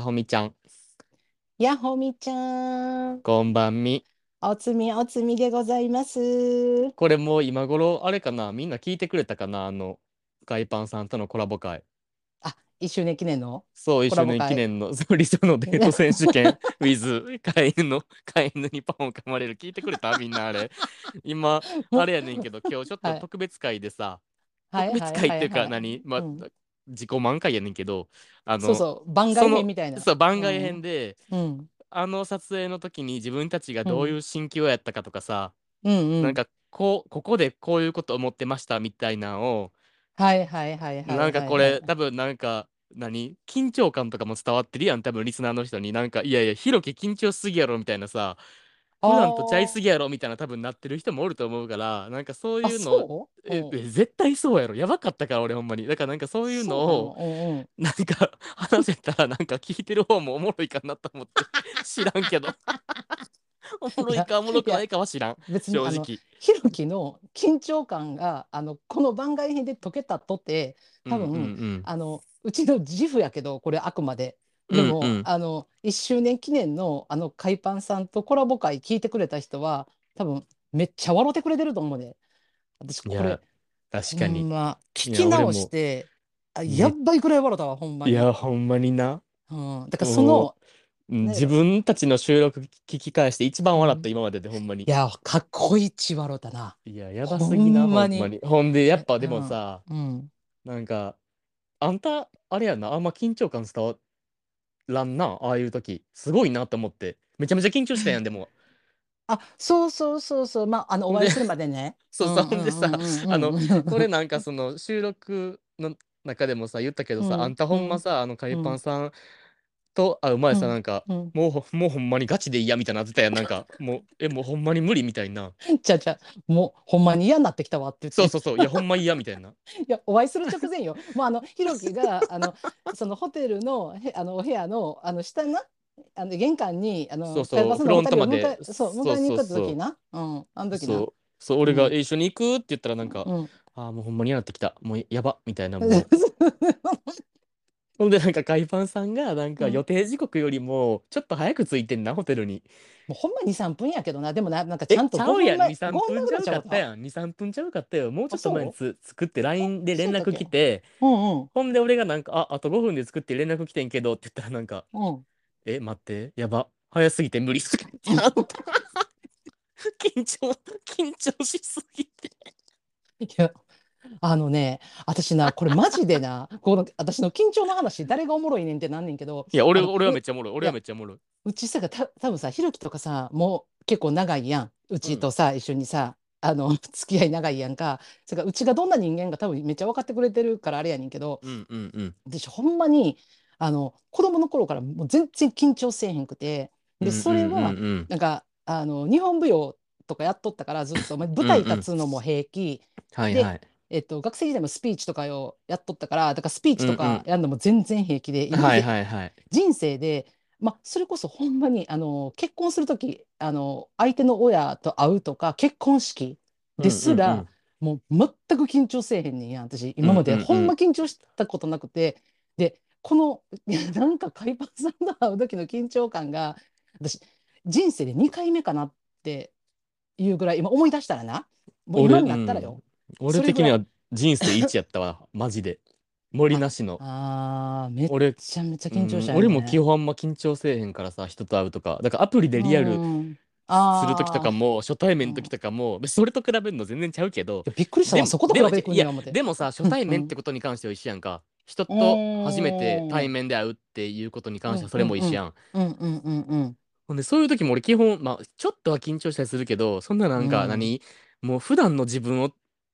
やほみちゃん、やほみちゃん、こんばんみ。おつみおつみでございます。これもう今頃、あれかな、みんな聞いてくれたかな、あの、ガイパンさんとのコラボ会。あ、一周年記念の？そう、一周コラボ会。年記念の、そう理想のデート選手権、with 飼い犬の、飼い犬にパンを噛まれる。聞いてくれた？みんなあれ。今、あれやねんけど、今日ちょっとはい。特別会でさ、はい特別会っていうか、何、まあ、うん自己満会やねんけど、あの、そうそう、番外編みたいな。そう番外編で、うん。あの撮影の時に自分たちがどういう心境やったかとかさ、うんうん。なんかこうここでこういうこと思ってましたみたいなのを、はいはいはいはいはい。なんかこれ多分なんか何緊張感とかも伝わってるやん多分リスナーの人になんかいやいやひろき緊張しすぎやろみたいなさ普段とちゃいすぎやろみたいな多分なってる人もおると思うからなんかそうあいうのええ絶対そうやろ。やばかったから俺ほんまに。だからなんかそういうのをそうなんか話せたらなんか聞いてる方もおもろいかなと思って。知らんけど。おもろいかおもろくないかは知らん。別にあの正直ひろきの緊張感があのこの番外編で解けたとて多分うんうんうん。あのうちの自負やけどこれあくまで。でも、うん。うんあの1周年記念のあの海パンさんとコラボ会聞いてくれた人は多分めっちゃ笑ってくれてると思うで私こいやれ確かに。ま聞いやき直してあもやっばいくらい笑ったわほんまいに、やほんまにな、うん、だからその自分たちの収録聞き返して一番笑った今まででほんまに。いやかっこいいち笑ったな、いややばすぎなほんまに。に。ほんでやっぱでもさ、うん、なんかあんたあれやなあんま緊張感伝わらんなああいう時。すごいなと思って。めちゃめちゃ緊張したやん でも。あそうそうそうそう。まああのお会いするまでね。そうそう。ほんでさ あののこれなんかその収録の中でもさ言ったけどさ、うん。あんたほんまさ、あの海パンさんと会う前さ、うん。なんかうん、もうほもうほんまにガチで嫌みたいになってたやんなんかもうえもうほんまに無理みたいな。ちゃうちゃうもうほんまに嫌になってきたわって言って。そうそうそう。いやほんま嫌みたいな。いやお会いする直前よ。もうあのひろきがあのそのホテルのへあのお部屋のあの下なあの玄関にあのそうそう。フロントまで。そうそう迎えに行った時な。うん。あの時な。そう。そう俺が、うん。え一緒に行くって言ったらなんか、うん。ああもうほんまに嫌になってきた。もうやばみたいな。もう ほんでなんか海パンさんがなんかうん。予定時刻よりもちょっと早く着いてんなホテルに。もうほんま二三分やけどな。でもななんかえちゃんとちゃうやん。前23 5分分ちゃうかったやん。23分ちゃうかったよ。もうちょっと前にあつ作って LINE で連絡来て。うんうん。ほんで俺がなんかああと5分で作って連絡来てんけどって言ったらなんかうん。え待って。やば。早すぎて無理すぎてな 緊張緊張しすぎて。いやあのね私なこれマジでなこの私の緊張の話誰がおもろいねんってなんねんけどいや俺あの俺はめっちゃおもろい。俺はめっちゃおもろい。うちさがた多分さひろきとかさもう結構長いやん。うちとさ、一緒にさあの 付き合い長いやんか。それからうちがどんな人間か多分めっちゃ分かってくれてるからあれやねんけどうんうんうん。私ほんまにあの子供の頃からもう全然緊張せえへんくてでそれはうんうんうん。なんかあの日本舞踊とかやっとったからずっとまあ舞台立つのも平気、はいはいえっと、学生時代もスピーチとかをやっとったからだからスピーチとうんうん。かやるのも全然平気で、はいではいはい人生で、まあ、それこそほんまにあの結婚する時あの相手の親と会うとか結婚式ですら、うんうんうん。もう全く緊張せえへんねんや私今まで。うんうんうん。ほんま緊張したことなくて、でこのいや なんか海パンさんと会う時の緊張感が私人生で2回目かなっていうぐらい今思い出したらな。もう今になったらよ。俺的には人生一やったわ。マジで。森なしの。あーめっ俺ちゃめちゃ緊張したうん。俺も基本あんま緊張せえへんからさ人と会うとか。だからアプリでリアルうん。する時とかも初対面の時とかもそれと比べるの全然ちゃうけど。びっくりしたでもわそこと比べていやねや思って。でもさ初対面ってことに関しては一緒やんか。人と初めて対面で会うっていうことに関してはそれも一緒やんうんうんうんうん。ほんでそういう時も俺基本まあちょっとは緊張したりするけどそんななんかうん。何、もう普段の自分を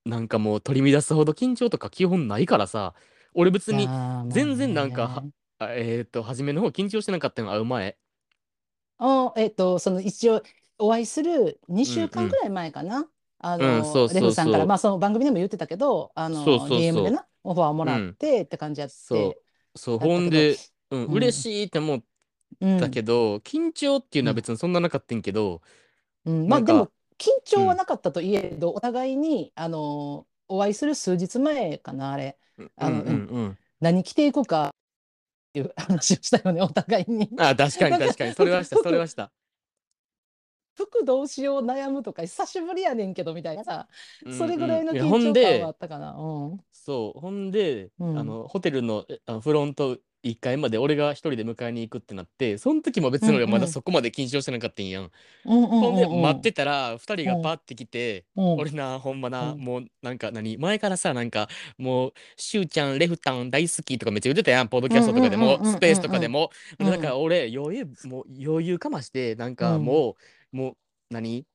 なんかもう取り乱すほど緊張とか基本ないからさ俺別に全然なんかはあえっ、と初めの方緊張してなかったの会う前あえっ、とその一応お会いする2週間ぐらい前かな、あの、うんそうそうそう。レフさんから。まあその番組でも言ってたけどあのそうそうそう。DM でなオファーもらってって感じやって、そうそうだったけど。ほんで、うんうん。嬉しいって思っうんたけど、緊張っていうのは別にそんななかったんけど、うん。まなんかあでも緊張はなかったといえど、お互いにあのお会いする数日前かなあれ。あのうんうんうん。何着ていくかっていう話をしたよねお互いに。あ確かに確かに。それはしたそれはした。服どうしよう悩むとか久しぶりやねんけどみたいなさ、うんそれぐらいの緊張感はあったかな。うん。そうほんで、うん。あのホテルのえあのフロント1階まで俺が一人で迎えに行くってなってその時も別に俺まだそこまで緊張してなかったんやん。うんうんほんで待ってたら2人がパッて来て、うん。俺なほんまな、うん。もうなんか何前からさなんかもう「しゅうちゃんレフタン大好き」とかめっちゃ言ってたやんポッドキャストとかでもスペースとかでも、うん。だから俺余裕もう余裕かましてなんかうん。もう、もう何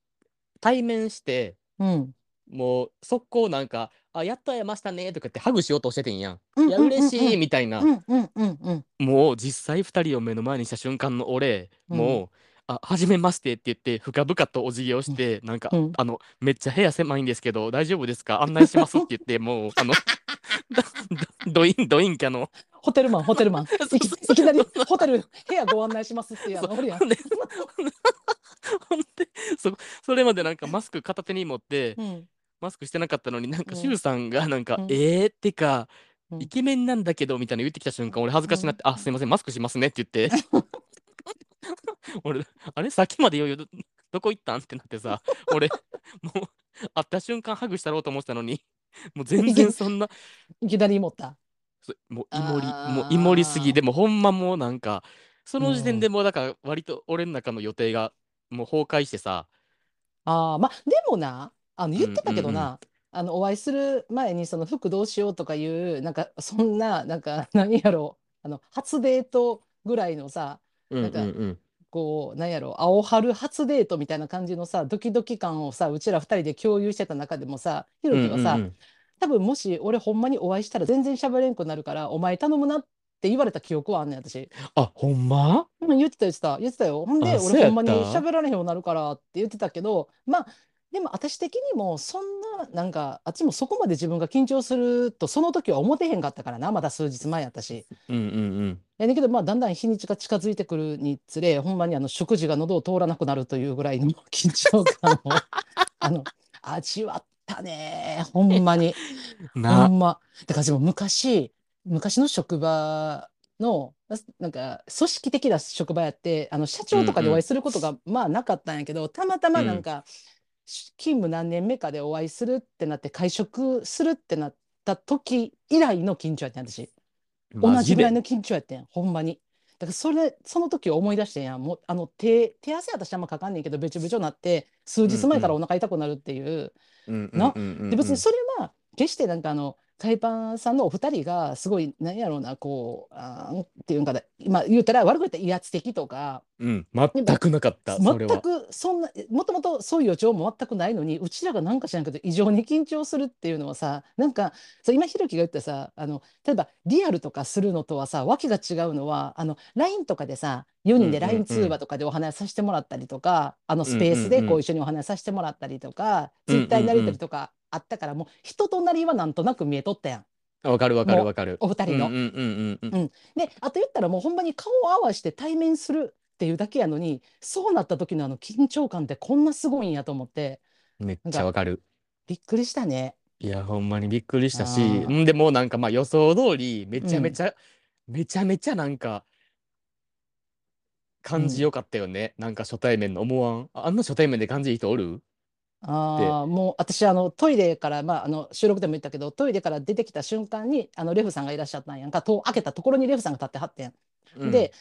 対面してうんもう速攻なんか「あやっと会えましたね」とかってハグしようとしててんやん。うんいや嬉しいうんみたいな、もう実際2人を目の前にした瞬間の俺、うん。もう「あはじめまして」って言って深々とお辞儀をして、なんか、うん。あの「めっちゃ部屋狭いんですけど大丈夫ですか？案内します」って言ってもうあの ドドインドインキャの。ホテルマンホテルマン。いきいきなりホテル部屋ご案内しますってやん。ほんそれまでなんかマスク片手に持って、うんマスクしてなかったのになんかうん。シュウさんがなんか「うん。えーってか、うん。イケメンなんだけど」みたいなの言ってきた瞬間俺恥ずかしなって「あすいませんマスクしますね」って言って。俺あれさっきまで余裕どどこ行ったんってなってさ 俺もう会った瞬間ハグしたろうと思ってたのにもう全然そんないきなり持った。そもうイモリもうイモリすぎでもほんまもうなんかその時点でもうだから割と俺の中の予定がもう崩壊してさ。ああまあでもなあの言ってたけどうんうん。な、あのお会いする前にその服どうしようとかいうなんかそんななんか 何やろうあの初デートぐらいのさうんなんかうんうん。こうなんやろ青春初デートみたいな感じのさドキドキ感をさうちら二人で共有してた中でもさひろきはさ、うんうんうん。多分もし俺ほんまにお会いしたら全然喋れんくなるからお前頼むなって言われた記憶はあんねん私。あほんま？うん言ってた言ってた言ってたよ。ほんで俺ほんまに喋られへんようになるからって言ってたけどまあでも私的にもそんななんかあっちもそこまで自分が緊張するとその時は思ってへんかったからなまだ数日前やったし。うんうんうんやねんけどまあだんだん日にちが近づいてくるにつれほんまにあの食事が喉を通らなくなるというぐらいの緊張感を あの味わったねほんまに。ほなんま。だからでも昔、昔の職場の、なんか組織的な職場やって、あの社長とかでお会いすることがまあなかったんやけど、たまたまなんか、し勤務何年目かでお会いするってなって、会食するってなった時以来の緊張やったん私。同じぐらいの緊張やってん、ほんまに。だからそれ、その時を思い出してんやん。もうあの手、手汗私あんまかかんねんけど、べちょべちょになって、数日前からお腹痛くなるっていう。な？で別にそれは決してなんかあの海パンさんのお二人がすごい何やろうなこうあっていうんかな今言うたら悪く言ったら威圧的とかうん全くなかった全は。くそんなもともとそういう予兆も全くないのにうちらがなんか知らんけど異常に緊張するっていうのはさなんかそう今ひろきが言ったさあの例えばリアルとかするのとはさ訳が違うのはあの LINE とかでさ4人で LINE 通話とかでお話しさせてもらったりとか、あのスペースでこう一緒にお話しさせてもらったりとか、うんうんうん。Twitter になりたりとかあったからもう人となりはなんとなく見えとったやん。わかるわかるわかる。お二人の。うんうんうんうんうん。であと言ったらもうほんまに顔を合わせて対面するっていうだけやのにそうなった時のあの緊張感ってこんなすごいんやと思って。めっちゃわかる。びっくりしたね。いやほんまにびっくりしたし。ん。でもうなんかまあ予想通りめちゃめちゃ、めちゃめちゃなんか感じよかったよね、なんか初対面の思わん。ああんな初対面で感じいい人おる？ああもう私あのトイレから、まあ、あの収録でも言ったけどトイレから出てきた瞬間にあのレフさんがいらっしゃったんやんか。戸を開けたところにレフさんが立ってはってん。うん。で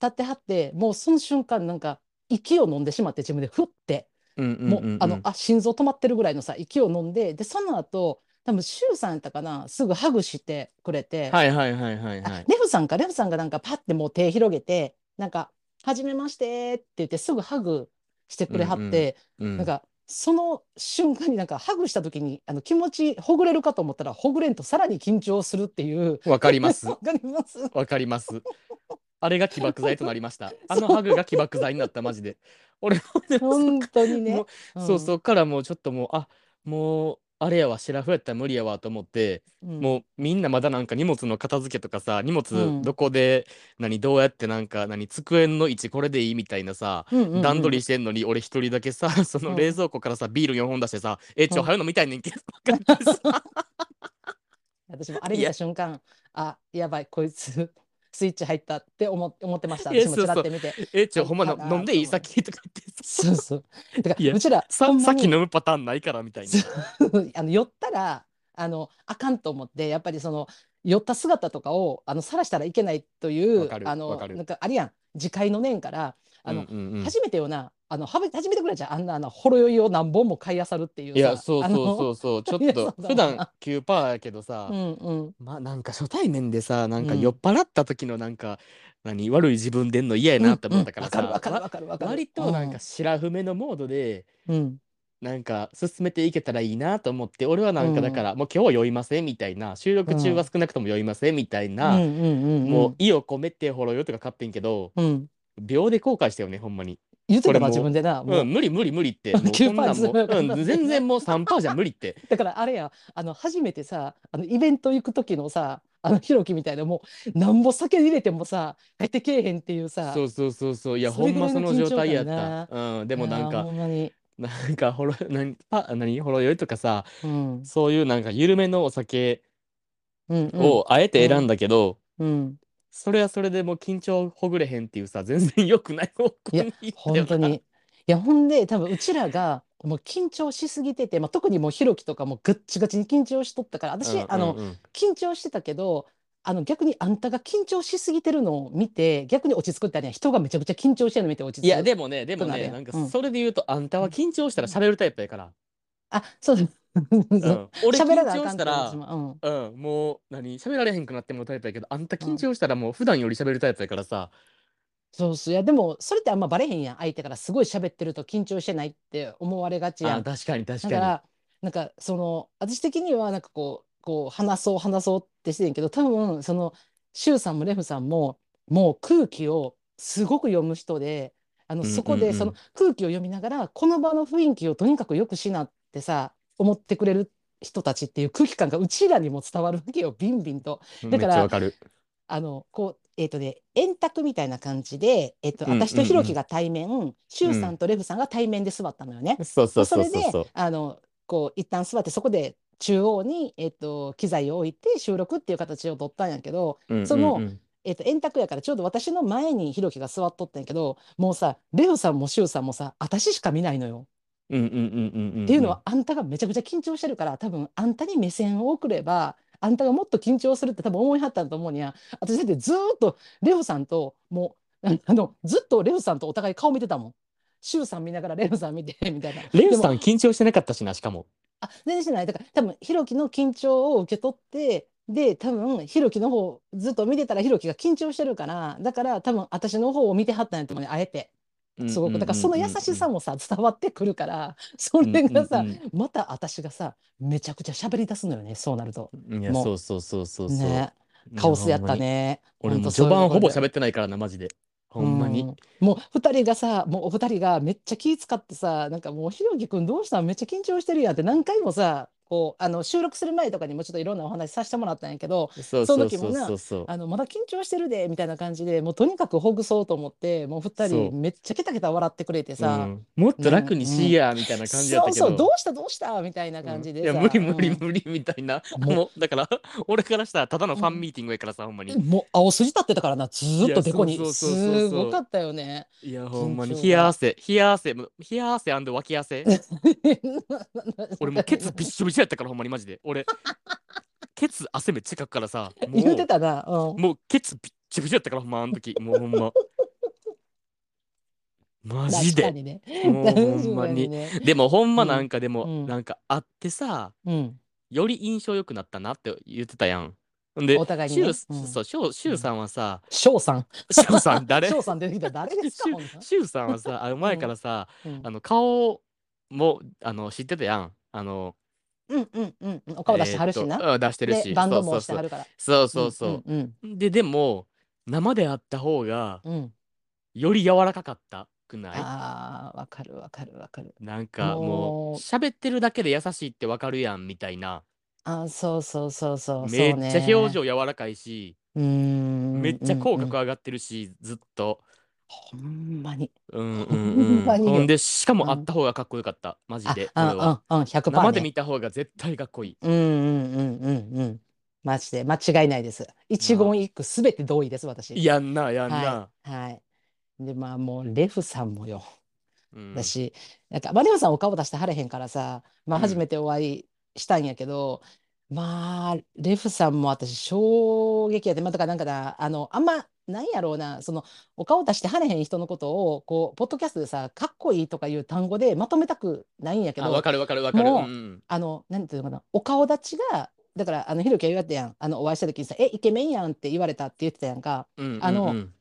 立ってはってもうその瞬間なんか息を飲んでしまって自分でふって。うんうんもううん。うんあのあ心臓止まってるぐらいのさ息を飲んででその後多分シュウさんやったかなすぐハグしてくれて、はいはいはいはいあはい。レフさんかレフさんがなんかパッてもう手広げてなんか「はじめまして」って言ってすぐハグしてくれはって、うん。なんかその瞬間になんかハグした時にあの気持ちほぐれるかと思ったらほぐれんとさらに緊張するっていう。わかります わかります。わかります あれが起爆剤となりましたあのハグが起爆剤になったマジで俺本当にねも。んそうそっからもうちょっともうあもうあれやわシラフやったら無理やわと思って、うん。もうみんなまだなんか荷物の片付けとかさ荷うん。物どこで、何どうやってなんか何机の位置これでいいみたいなさ、うんうんうん段取りしてんのに俺一人だけさそのうん冷蔵庫からさビール4本出してさ「えちょうん早いのみたいねんけど」私もあれ見た瞬間あやばいこいつスイッチ入ったって思っ思ってました。私もちらって見て。え、ちょ、ほんま飲んでいい先とか言ってそうそう。だからうちらささっき飲むパターンないからみたいな。あの酔ったらあのあかんと思ってやっぱりその酔った姿とかをあの晒したらいけないというあのなんかあるやん自戒の念からあの、うんうんうん。初めてよなあの初めてぐらいじゃん。あんなあのほろ酔いを何本も買いあさるっていうさいや、そうあそうそのうそう、ちょっと 普段9%やけどさう、んうん。まあなんか初対面でさ、なんかうん。酔っ払った時のなんか、何、悪い自分出んの嫌やなって思ったからうんうんわかるさ、わかるわかるわかる。割となんかシラフめのモードで、うん。なんか進めていけたらいいなと思って、俺はなんかだから、もう今日は酔いませんみたいな、収録中は少なくとも酔いませんみたいうんな、うんうん。もう意を込めてほろ酔いとか買ってんけど、うん秒で後悔したよね、ほんまに。言ってたな自分でな。もう。うん、無理無理無理って。もう9%こんなんもう、うん、全然もう3%じゃ無理って。だからあれやあの初めてさあのイベント行く時のさあのひろきみたいなもうなんぼ酒入れてもさ帰ってけえへんっていうさ。そうそうそうそう。いや、ほんまその状態やった。うん、でもなんかなんかほろ、何、パ、何、ほろ酔いとかさ、うん。そういうなんか緩めのお酒うんうん。をあえて選んだけど、うんそれはそれでもう緊張ほぐれへんっていうさ、全然良くない方向いやに行ったよな。本当に。いやほんで多分うちらがもう緊張しすぎてて、まあ、特にもうひろきとかもガッチガチに緊張しとったから私、うんあの緊張してたけどあの逆にあんたが緊張しすぎてるのを見て逆に落ち着くってあれやん。人がめちゃくちゃ緊張してるの見て落ち着く。いや、でもね、でもね、なるやんなんかうんそれで言うと、あんたは緊張したら喋るタイプやから。あそうだ。うん、俺緊張したらうん。うん、もう何喋られへんくなってもタイプやけど、あんた緊張したらもう普段より喋るタイプやからさ、そうそういやでもそれってあんまバレへんやん。相手からすごい喋ってると緊張してないって思われがちやん。あ確かに確かに。だからなんかその私的にはなんかこうこう話そう話そうってしてんけど多分そのシュウさんもレフさんももう空気をすごく読む人であのそこでその空気を読みながらこの場の雰囲気をとにかく良くしなってさ思ってくれる人たちっていう空気感がうちらにも伝わるわけよビンビンと。めっだからちゃわかる。あのこうえっ、とね円卓みたいな感じで、えっとうんうんうん私とひろきが対面、シュウさんとレフさんが対面で座ったのよね。そうそうそれでそうそうそう。あのこう一旦座ってそこで中央に、えっと機材を置いて収録っていう形を取ったんやけど、うんうんうんそのえっと円卓やからちょうど私の前にひろきが座っとったんやけどもうさレオさんもシュウさんもさ私しか見ないのよ。うんうんうんうんうん。っていうのはあんたがめちゃくちゃ緊張してるから多分あんたに目線を送ればあんたがもっと緊張するって多分思いはったと思うんや私だってずーっとレオさんともうああのずっとレオさんとお互い顔見てたもん。シュウさん見ながらレオさん見てみたいな。レンでもさん緊張してなかったしな、しかも。あ全然してないだから多分ひろきの緊張を受け取ってで多分ひろきの方ずっと見てたらひろきが緊張してるからだから多分私の方を見てはったんやと思うねあえてすごくだからその優しさも。もさ伝わってくるから それがさ、うんうんまた私がさめちゃくちゃ喋り出すのよねそうなると。うんいや、もうそうそうそうそうそう。ねカオスやったね。俺も序盤ほぼ喋ってないからな、マジで。ほんまに。うんもう二人がさもうお二人がめっちゃ気使ってさなんかもうひろきくんどうしたん？めっちゃ緊張してるやんって何回もさこうあの収録する前とかにもちょっといろんなお話させてもらったんやけどその時もな。あのまだ緊張してるでみたいな感じでもうとにかくほぐそうと思ってもう二そう。人めっちゃケタケタ笑ってくれてさ、うん。もっと楽にしいや、みたいな感じやったけど。そうそうどうしたどうしたみたいな感じでさ、いや無理無理うん無理みたいな、もうもうだから 俺からしたらただのファンミーティングやからさ、ほんまに。もう青筋立ってたからな。ずーっとでこに。すごかったよね。いやほんまに。冷や汗。冷や汗も冷や汗脇汗。俺もうケツびっしょびしょやったからほんまにマジで。俺 ケツ汗めっちゃかくからさもう。言うてたな。うん。もうケツびっちょびしょやったからほんまあの時。もうほんま。マジで。確かにね。もうほんまに。ね。でもほんまうんなんかでも、うん。なんかあってさうん。より印象良くなったなって言ってたやん。ほんでお互いにね。シュウうん。そうシュウシュウさんはさ、翔さん。シュウさん誰翔さん出てきた誰ですかシほんなュウシュウさんはさあの前からさ、うん。あの顔もあの知ってたやん。あのうんうんうんうん。お顔出してはるしな。えーっとうん出してるしでバンドもそうそうしてはるから。そうそうそううんうででも生であった方がうんうん。より柔らかかったくない？ああわかるわかるわかる。なんかももうう喋ってるだけで優しいってわかるやんみたいなあーそうそうそうそう。めっちゃ表情。情柔らかいし、うーん。めっちゃ口角上がってるし、ずっと。ほんまに。うんほうんうんんまによほんでしかうんもあった方がかっこよかったマジあで俺はあうんうん100%ね。生で見た方が絶対かっこいいうんうんうんうんうん。マジで間違いないです。一言一句すべて同意です、私。やんな、やんな。はい。はい。で、まあもうレフさんもよ。うんだし、なんか、まあ、レフさんお顔出してはれへんからさ、まあうん初めてお会いしたんやけど、まあ、レフさんも私衝撃やで、まあ、だからなんかな、あの、あんま、なんやろうな、その、お顔出してはれへん人のことを、こう、ポッドキャストでさ、かっこいいとかいう単語でまとめたくないんやけあ、ど、わかるわかるわかる。もううん。あの、なんていうのかな、お顔立ちが、だから、あの、ひろきは言われたやん、あの、お会いした時にさ、え、イケメンやんって言われたって言ってたやんか、うんうんあのうん。うん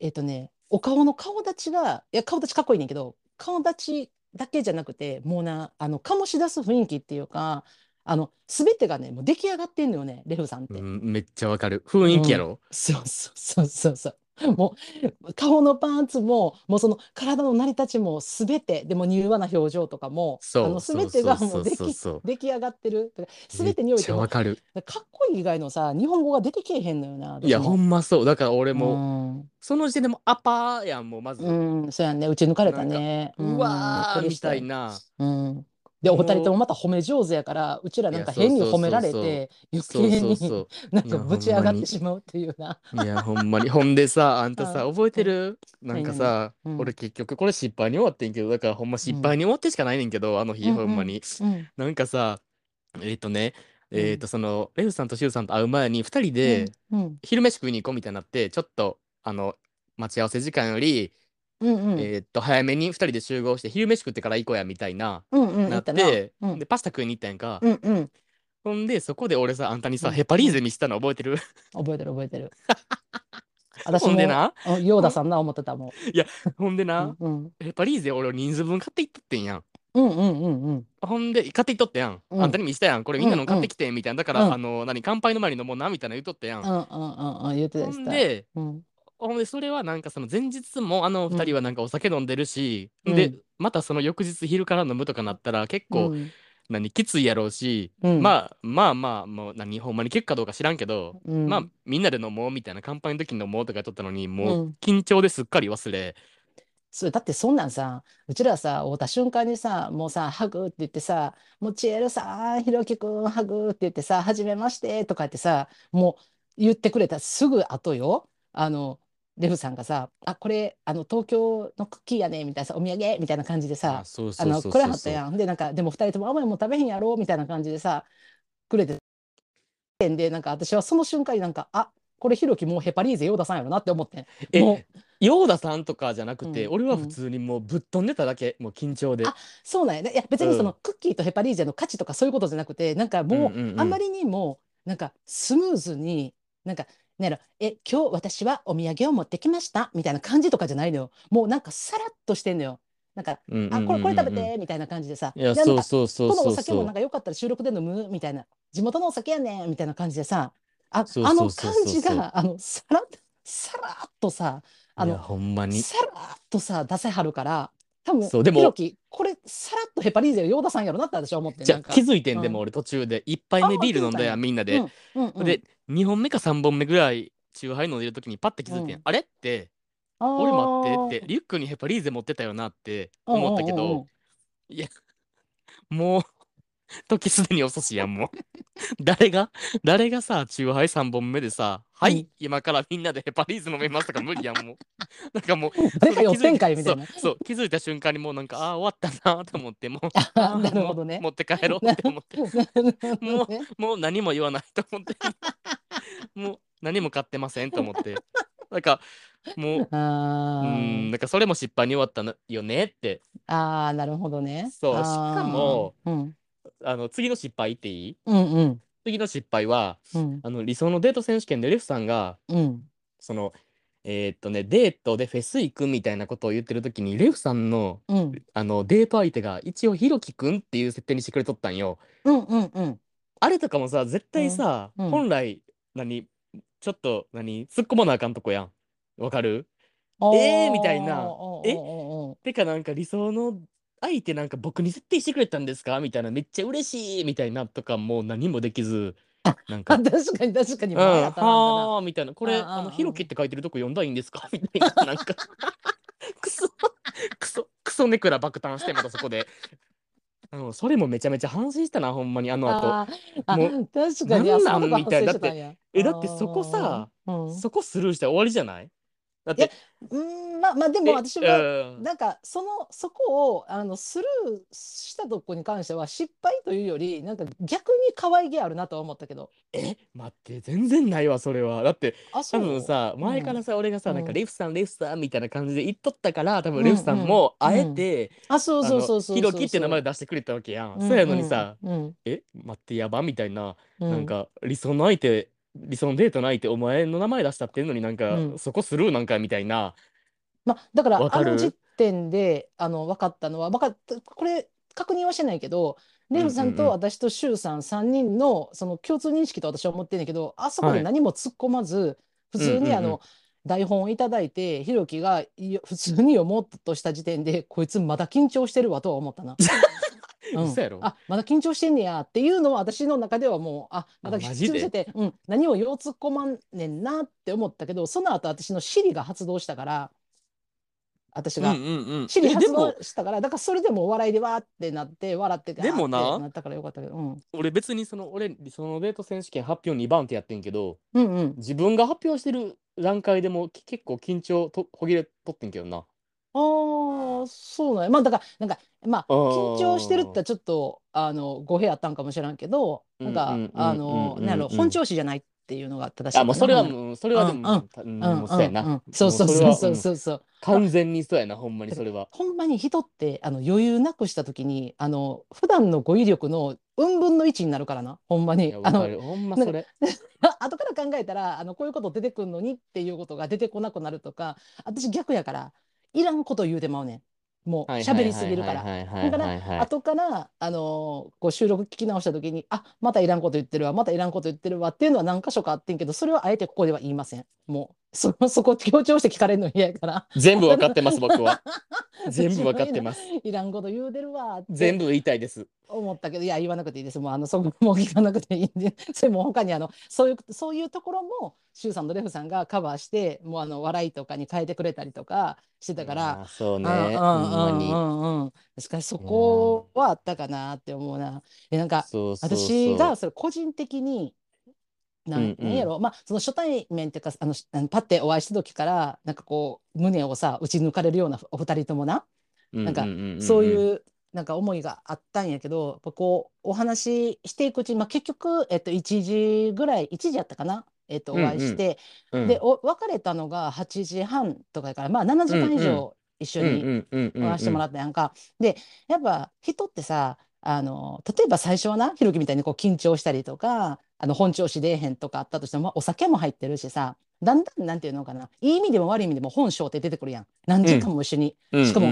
えっとね、お顔の顔立ちが、いや、顔立ちかっこいいねんけど、顔立ちだけじゃなくて、もうな、あの、醸し出す雰囲気っていうか、あの、すべてがね、もう出来上がってんのよね、レフさんって。うんめっちゃわかる。雰囲気やろ？そうそうそうそうそう。もう顔のパンツももうその体の成り立ちもすべてでも柔和な表情とかもそうあのすべてがそうそうもう出来そうそう出来上がってるすべてにおいてもわかる。かっこいい以外のさ日本語が出てけえへんのよな。いや、ほんまそう。だから俺も、うんその時点でもアパーやん、もうまず。うん、そうやんね、打ち抜かれたね。うわーみたいな。うん。で、お二人ともまた褒め上手やから、うちらなんか変に褒められて、余計になんかぶち上がってしまうっていうな。う。いや、ほんまに。ほんでさ、あんたさ、うん覚えてる？なんかさ、俺結局これ失敗に終わってんけど、だからほんま失敗に終わってしかないねんけど、あの日、うんほんまに。うん。なんかさ、えっとね、うんえっと、その、レフさんとシュウさんと会う前に、二人でうん。昼飯食いに行こうみたいになって、ちょっと、あの、待ち合わせ時間より、うんうん。えっと、早めに二人で集合して、昼飯食ってから行こうや、みたいな、うんうん。なって、うんで、パスタ食いに行ったんやんか。うんうん。ほんで、そこで俺さ、あんたにさ、うんヘパリーゼ見したの覚えてる？覚えてる覚えてる。私 もほんでな、うんヨーダさんな思ってたもん。ほんでうな、んうんヘパリーゼ俺人数分買っていっとってんやん。うんうんうんうん。ほんで、買っていっとってやん。うんあんたに見したやん。これみんなの買ってきて、みたいな。だから、うんあの、何、乾杯の前に飲もうな、みたいな言っとったやん。うんうんうんうん。言ってたで、うんほんで、それはなんかその前日もあの二人はなんかお酒飲んでるし、うん。で、またその翌日昼から飲むとかなったら結構、うん。何、きついやろうし、うん。まあまあまあ、もう何、ほんまに結果どうか知らんけど、うん。まあみんなで飲もうみたいな、乾杯の時に飲もうとかとったのに、もううん。緊張ですっかり忘れ、それだってそんなんさうちらさ会った瞬間にさもうさハグって言ってさ「もうちえるさんひろきくんハグ」って言ってさ「はじめまして」とか言ってさもう言ってくれたすぐ後よ。あのレフさんがさ「あこれあの東京のクッキーやね」みたいなさお土産？みたいな感じでさあ、のくれは。ったやん。でなんかでも二人とも甘いもん食べへんやろ？みたいな感じでさくれてでなんか私はその瞬間になんかあこれひろきもうヘパリーゼヨーダさんやろなって思ってん。えもう。ヨーダさんとかじゃなくて、うん。俺は普通にもうぶっ飛んでただけ、もう緊張で。あそうなんや。ね。いや別にその、うん。クッキーとヘパリーゼの価値とかそういうことじゃなくてなんかもう,、うんうんうん。あまりにもなんかスムーズになんかなんやろえ今日私はお土産を持ってきましたみたいな感じとかじゃないのよ。もうなんかさらっとしてんのよ。なんか、うんうんうんうんあこれこれ食べてみたいな感じでさ。いや、でなんかそうそうそうこのお酒もなん。かよかったら収録で飲む？みたいな地元のお酒やねんみたいな感じでさあそうあのそうそうそう感じがあのさらさらっとさあいや、のほんまに。さらっとさ出せはるから多分そうでもこれさらっとヘパリーゼヨーダさんやろなって私は思ってじゃなんか。気づいてんでうんも俺途中で。1杯目あビール飲んだやみんなで、で2本目か3本目ぐらいチューハイ飲んでる時にパッて気づいてん、うんあれって俺待ってってリュックにヘパリーゼ持ってたよなって思ったけど、いやもう時すでに遅しやんもう。誰が誰がさチューハイ3本目でさ「はい、うん今からみんなでヘ パリーゼ飲めます」とか無理やんもう。なんかもう 誰かそうそう気づいた瞬間にもうなんかああー終わったなと思ってもう。あ あーなるほどね。もう持って帰ろうって思って。もね。もう何も言わないと思って。もう何も買ってませんと思って。なんかもうあうんーなんかそれも失敗に終わったのよねって。あーなるほどね。そうしかもうんあの次の失敗言っていい？うんうん。次の失敗はうん。あの理想のデート選手権でレフさんがうん。そのえーっとねデートでフェス行くみたいなことを言ってる時にレフさんのうん。あのデート相手が一応ひろきくんっていう設定にしてくれとったんよ。うんうんうん。あれとかもさ絶対さ、うん。うん。本来何ちょっと何突っ込まなあかんとこやん。わかる？あえーみたいな。えおー。おーおーてかなんか理想の相手なんか僕に設定してくれたんですか？みたいなめっちゃ嬉しいみたいなとかもう何もできずなんかあ確かに確かにうん、あみたいな。これあのあひろきって書いてるとこ読んだらいいんですか？みたいななんか。クソクソクソネクラ爆誕してまたそこで。あのそれもめちゃめちゃ反省したな、ほんまに、あの後。あもう確かに、なんあ、なみたいな発生して。え、だってそこさ、そこスルーして終わりじゃない？だって、うん、まあまあでえも私はうん。なんかそのそこをあのスルーしたとこに関しては失敗というよりなんか逆に可愛げあるなとは思ったけど。え、待って、全然ないわ、それは。だって、多分さ、うん。前からさ、俺がさ、なんか、うん。レフさん、レフさんみたいな感じで言っとったから、多分うんレフさんも、うんあえて、あそうそうあのそうそう。ひろきって名前だ出してくれたわけやん。そうやのにさ、うんえ、待って、やばみたいな、うんなんか、理想の相手、理想のデートの相手、お前の名前出したってんのになんか、うん。そこスルーなんかみたいな。まあだからわあの時点であの分かったのは分かったこれ確認はしてないけどレフさんと私とシュウさん3人のその共通認識と私は思ってんねんけどあそこはい。で何も突っ込まず普通うんうんうん。にあの台本をいただいてひろきが普通に読もうとした時点でこいつまだ緊張してるわとは思ったな。うん嘘やろ？あまだ緊張してんねやっていうのは私の中ではもうあまだ緊張してて、うん、何をよう突っ込まんねんなって思ったけどその後私のシリが発動したから私が。うんうんうん。シリ発動したからだからそれでもお笑いでわーってなって笑ってでもななったからよかったけど、うん、俺別にその俺そのデート選手権発表2番手やってんけどうんうん自分が発表してる段階でもき結構緊張とほぎれとってんけどな。ああそうなんや。まあだからなんかまあ緊張してるってちょっとあの語弊あったんかもしれんけどなんか、うんうんうんあのうんうんなんやろ本調子じゃないっていうのが正しいあもうそれはほん。ならもうそれはでも、うんたうんうん。もうそうやな。うんうんそうそう。そうそうそうそう。ん完全にそうやなほんまにそれは。ほんまに人ってあの余裕なくした時にあの普段の語彙力のうん分の1になるからな。ほんまいやにあかる。ほんまそれ。後から考えたらあのこういうこと出てくるのにっていうことが出てこなくなるとか私逆やからいらんこと言うてまうねんもう喋りすぎるから。だから。後から、あのーこう収録聞き直した時にあまたいらんこと言ってるわまたいらんこと言ってるわっていうのは何箇所かあってんけどそれはあえてここでは言いませんもうそ そこ強調して聞かれるの嫌やから全部わかってます僕は。全部わかってます。いらんこと言うてるわ全部言いたいです。思ったけどいや言わなくていいですもうあのそこもう聞かなくていいんで それも他にあのそういうそういうところも周さんとレフさんがカバーしてもうあの笑いとかに変えてくれたりとかしてたから。そうね。うん。うんうんうんうんしかしそこはあったかなって思うな。でなんか私がそれ個人的になうんんうん。なんやろ、まあその初対面っていうかあのしあのパッてお会いした時からなんかこう胸をさ打ち抜かれるようなお二人ともな。なんかそうういうなんか思いがあったんやけどこうお話ししていくうちに、まあ、結局、えっと、1時ぐらい1時やったかな、えっと、お会いして、んうん、でお別れたのが8時半とかやからまあ7時間以上一緒にに会わせてもらっったやんか。でやっぱ人ってさあの例えば最初はなひろきみたいにこう緊張したりとかあの本調子出えへんとかあったとしても、まあお酒も入ってるしさだんだんなんていうのかないい意味でも悪い意味でも本性って出てくるやん。何時間も一緒に、しかも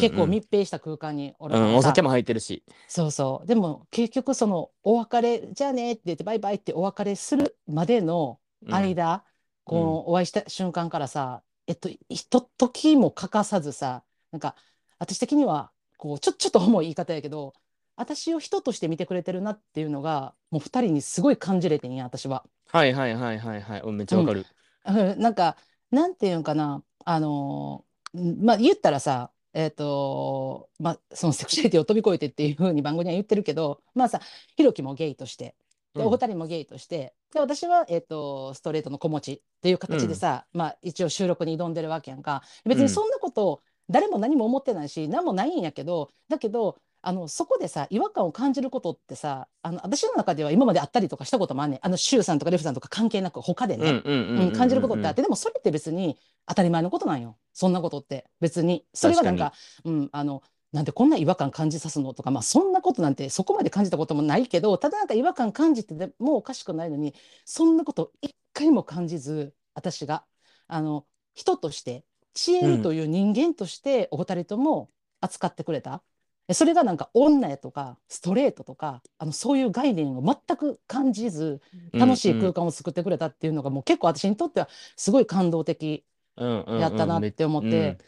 結構密閉した空間におるからさ。お酒も入ってるし。そうそう。でも結局そのお別れじゃあねって言ってバイバイってお別れするまでの間、このお会いした瞬間からさえっとひと時も欠かさずさなんか私的にはこうちょちょっと重い言い方やけど私を人として見てくれてるなっていうのがもう二人にすごい感じれてんや私は。はいはいはいはいはい。うんめっちゃわかる。うん。なんかなんていうんかな。あのーまあ言ったらさえっ、とまあそのセクシャリティを飛び越えてっていうふうに番組には言ってるけどまあさひろきもゲイとしてでうん。お二人もゲイとしてで私は、えっとストレートの子持ちっていう形でさ、まあ一応収録に挑んでるわけやんか。別にそんなこと誰も何も思ってないし何もないんやけどだけどあのそこでさ違和感を感じることってさあの私の中では今まであったりとかしたこともあんねん。あのシュウさんとかレフさんとか関係なく他でね、うん感じることってあって。でもそれって別に当たり前のことなんよ。そんなことって別に。それはなんかうん、あのなんでこんな違和感感じさすのとか、まあ、そんなことなんてそこまで感じたこともないけどただなんか違和感感じててもおかしくないのにそんなこと一回も感じず私があの人として知恵るという人間としてお二人とも扱ってくれた。それがなんか女やとかストレートとかあのそういう概念を全く感じず楽しい空間を作ってくれたっていうのがもう結構私にとってはすごい感動的やったなって思って、うん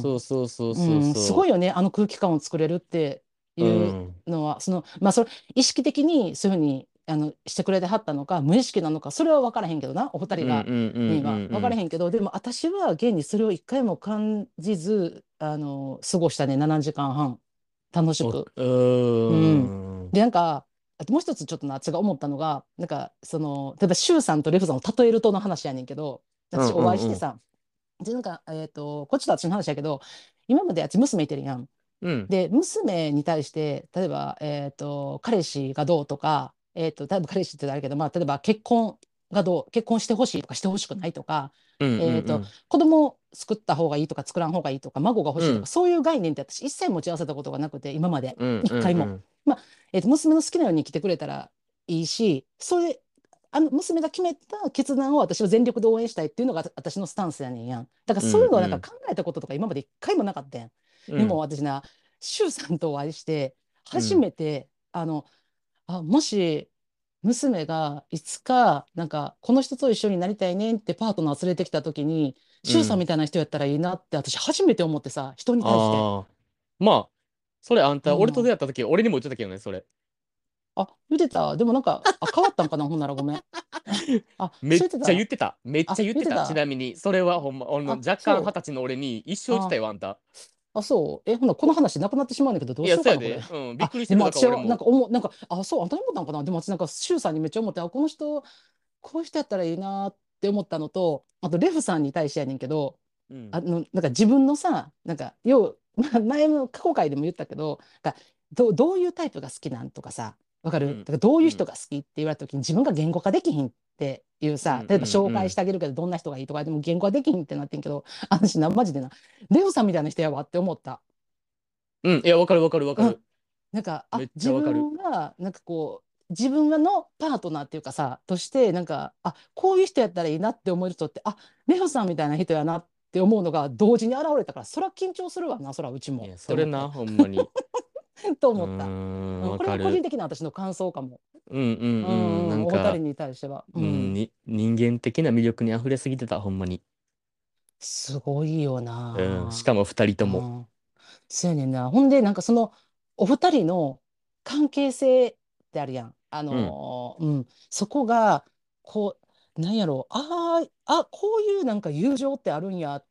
そうそうそうそううん。すごいよねあの空気感を作れるっていうのは、そのまあそれ意識的にそういうふうにあのしてくれてはったのか無意識なのかそれは分からへんけどなお二人が。には分からへん。んけどでも私は現にそれを一回も感じずあの過ごしたね7時間半。楽しく。ーん。で、なんか、あともう一つちょっと夏が思ったのが、なんか、その、例えば、シュウさんとレフさんを例えるとの話やねんけど、私お会いしてさ、で、なんか、えっと、こっちと私の話やけど、今まであっち娘いてるやん。うん。で、娘に対して、例えば、えっと、彼氏がどうとか、えっと、例えば彼氏ってあれだけど、まあ、例えば結婚がどう、結婚してほしいとかしてほしくないとか、うんうんうんえーと子供を作った方がいいとか作らん方がいいとか、孫が欲しいとか、うんそういう概念って私一切持ち合わせたことがなくて、今まで。うん一回もうんえーと、娘の好きなように生きてくれたらいいし、それ、あの娘が決めた決断を私は全力で応援したいっていうのが私のスタンスやねんやん。だからそういうのはなんか考えたこととか今まで一回もなかったやん。うんでも私な、周さんとお会いして、初めて、あの、あ、もし、娘がいつか、なんか、この人と一緒になりたいねんってパートナー連れてきた時に、周さんみたいな人やったらいいなって、私初めて思ってさ、人に対して。ああ。まあ、それあんた、うん俺と出会った時、俺にも言ってたけどね、それ。あ、言ってた？でもなんか、あ、変わったんかな、ほんならごめん。あ、めっちゃ言ってた？めっちゃ言ってた。言ってた？ちなみに、それはほんま、俺のあ若そう干二十歳の俺に一生言ってたよ、あんた。あ、そう？え、ほな、この話なくなってしまうんだけど、どういや、しようかな、そうやこれ。で。うん、びっくりしてあでも私るだから俺も。はなんか思うなんかあそうあんたに思ったんかなでも私なんか周さんにめっちゃ思ってあこの人こういう人やったらいいなって思ったのとあとレフさんに対してやねんけどうんあのなんか自分のさなんか要はまあ前の過去回でも言ったけどなんかどどういうタイプが好きなんとかさわかる、うん。だからどういう人が好きって言われた時に自分が言語化できひんっていうさうん。例えば紹介してあげるけどどんな人がいいとかでも言語化できひんってなってんけど私なマジでなレフさんみたいな人やわって思った？うん、いや、わかるわかるわかる。なんかあ自分がなんかこう自分のパートナーっていうかさとしてなんかあこういう人やったらいいなって思える人ってあレオさんみたいな人やなって思うのが同時に現れたからそれは緊張するわなそらうちもそれな、ほんまに。とう思った。ーうんこれは。個人的な私の感想かも。うんうんううん。ん、なんかお二人、に対しては。ううん人間的な魅力に溢れすぎてた、ほんまに。すごいよな。うん、しかも二人とも。うん。そうやねんな。ほんで、なんかその、お二人の関係性ってあるやん。あのーうん、そこが、こう、なんやろう、あーあ、こういうなんか友情ってあるんやっ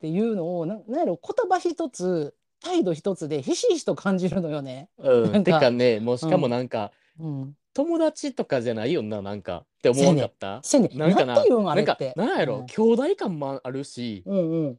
ていうのを、な、なんやろ、言葉一つ、態度一つでひしひしと感じるのよね。うん、なんかてかね、もうしかもうんなんか、うん。友達とかじゃないよな、なんか。って思わんかった？せやねんなんかな、なんて言うんあなんて、なんやろ、うん兄弟感もあるし、うんうん。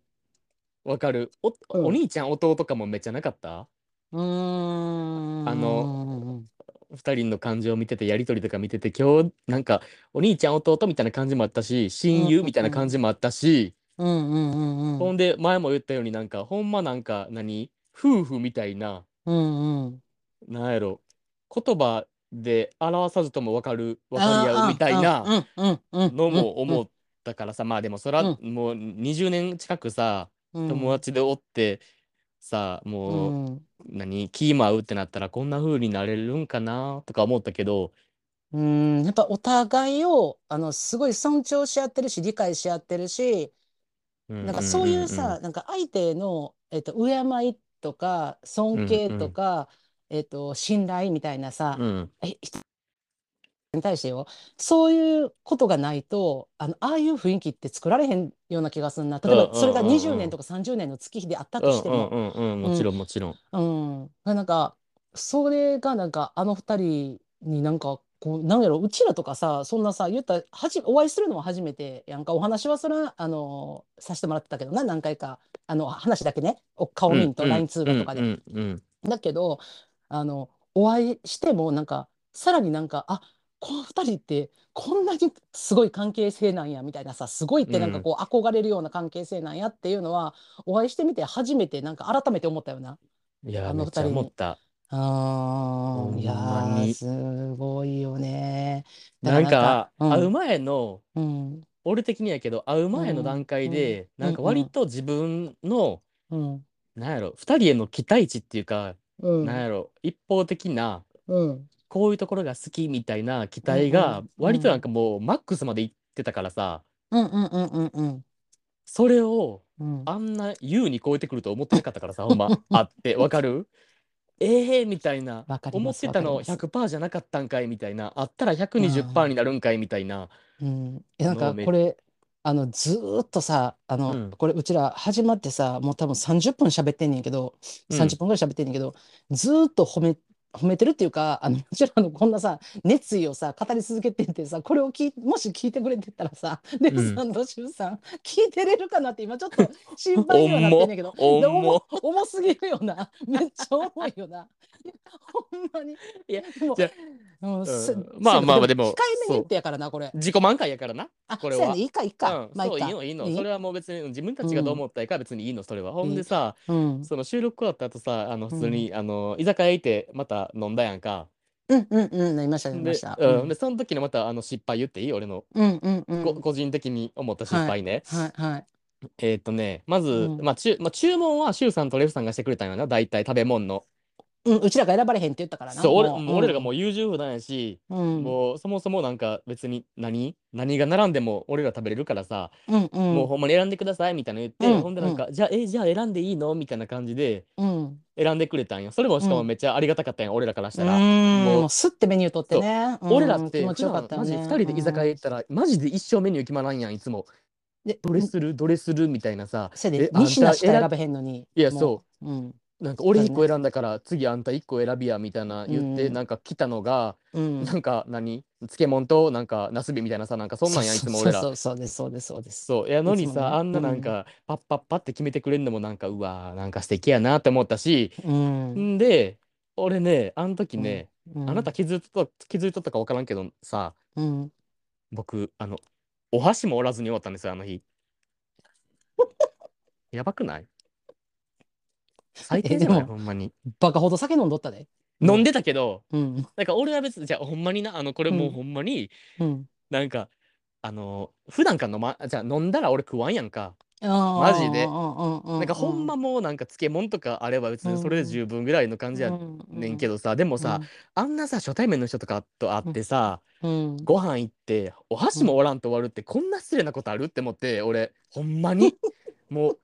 わかる。お、うんお兄ちゃん、弟かもめっちゃなかった？うーん。あの二人の感情を見てて、やりとりとか見てて、今日、なんか、お兄ちゃん、弟みたいな感じもあったし、親友みたいな感じもあったし、うんうんうんうん。ほんで、前も言ったようになんか、ほんまなんか、何？夫婦みたいな、うんうん。なんやろ、言葉で表さずともわかる、わかり合うみたいなののも思ったからさ、まあでもそら、うもう20年近くさ、友達でおって、さ、うもう、ん。何？気も合うってなったらこんな風になれるんかなとか思ったけど、うん、やっぱお互いをあのすごい尊重し合ってるし理解し合ってるしなんかそういうさなんか相手の、えっと、敬いとか尊敬とか、えっと、信頼みたいなさ、うん。うんえ人に対してよそういうことがないとあのああいう雰囲気って作られへんような気がするな。例えばそれが20年とか30年の月日であったとしても。うんうんうん。うん。もちろんもちろん。うん、なんかそれがなんかあの二人になんかこうなんやろうちらとかさそんなさ言ったらはじお会いするのは初めてやんかお話はそれはあのさせてもらってたけどな何回かあの話だけねお顔見んと LINE 通話とかで。うんうんだけどあのお会いしてもなんかさらになんかあこの二人ってこんなにすごい関係性なんやみたいなさすごいってなんかこう憧れるような関係性なんやっていうのはお会いしてみて初めてなんか改めて思ったよな。いやあのめっちゃ二人に思った。あほんーいやまに。ーすごいよね。だなんらかうん。会う前のうん。俺的にやけど会う前の段階でうん。なんか割と自分のうん。なんやろ二人への期待値っていうかうん。なんやろ一方的なうん。こういうところが好きみたいな期待うんがうん。割となんかもうマックスまでいってたからさうんうんうんうんうん。それをうん。あんな優に超えてくると思ってなかったからさほんまあって。わかる？ええみたいな。思ってたのわかります。100%じゃなかったんかいみたいな。あったら120%になるんかいみたいな。うん。いやなんかこれあの、ずーっとさ、あの、うん。これ、うちら始まってさ、もう多分30分喋ってんねんけど、うん。30分ぐらい喋ってんねんけど、ずーっと褒め、褒めてるっていうか、あの、もちろんあのこんなさ、熱意をさ、語り続けてんてさ、これを聞い、もし聞いてくれてたらさ、レフさんとシュウさん、聞いてれるかなって今ちょっと心配にはなってんねんけど、重重すぎるよな。めっちゃ重いよな。ほんまに。いやでもじゃうんすまあまあでも控えめに言ってやからな、これ。自己満開やからな。あ、これはね、いいか、いいか。うん、まあいいいいのいいのそれはもう別に自分たちがどう思ったら別にいいのそれは、ほんでさうん。その収録終わった後さあの普通に、あの居酒屋行ってまた飲んだやんかうんうんうん、なりました、なりまで,、した。うん、でその時のまたあの失敗言っていい？俺の、うんうんうん。こ個人的に思った失敗ね、はいはい。えーっとねまず、うんまあ注まあ、注文はシュウさんとレフさんがしてくれたんやな大体食べ物のうん、うちらが選ばれへんって言ったからな。そう俺もう俺らがもう優柔不断やし、うん、もうそもそもなんか別に何何が並んでも俺ら食べれるからさ、うんうん。もうほんまに選んでくださいみたいなの言って、うんほんでなんか、じゃあえじゃあ選んでいいのみたいな感じでうん。選んでくれたんよそれもしかもうんめっちゃありがたかったんや、俺らからしうたら、ん、もうもうすってメニュー取ってね。うん俺らって気持ちよかったよね。マジで2人で居酒屋行ったら、マジで一生メニュー決まらんやんいつもでどれする？どれする？みたいなさせやで、えあんた2品しか選選べへんのに。。いやそううん。なんか俺1そうね個選んだから次あんた1個選びやみたいな言って、うんなんか来たのが、うん。なんか何？漬物となんかナスビみたいなさなんかそんなんやんいつも俺ら。そうそうそうです、そうです、そうです。そう。やのにさあんななんかパッパッパって決めてくれるのもなんかうわーなんか素敵やなって思ったし、うん。んで俺ねあの時ね、うん。あなた気づいとった気づいとったか分からんけどさうん。僕あのお箸もおらずに終わったんですよあの日。やばくない？最低じゃない？えでもほんまに。バカほど酒飲んどったで。飲んでたけどうん。なんか俺は別にじゃあほんまになあのこれもううん。ほんまに、うん。なんかあの普段から飲まじゃあ飲んだら俺食わんやんか、ママジで。ななんかほんまもうなんか漬物とかあれば別にそれで十分ぐらいの感じやねんけどどさ、でもさ、あんなさ初対面の人とかと会ってさ、うん、ご飯行ってお箸もおらんと終わるってこんな失礼なことあるって思って俺ほんまに。も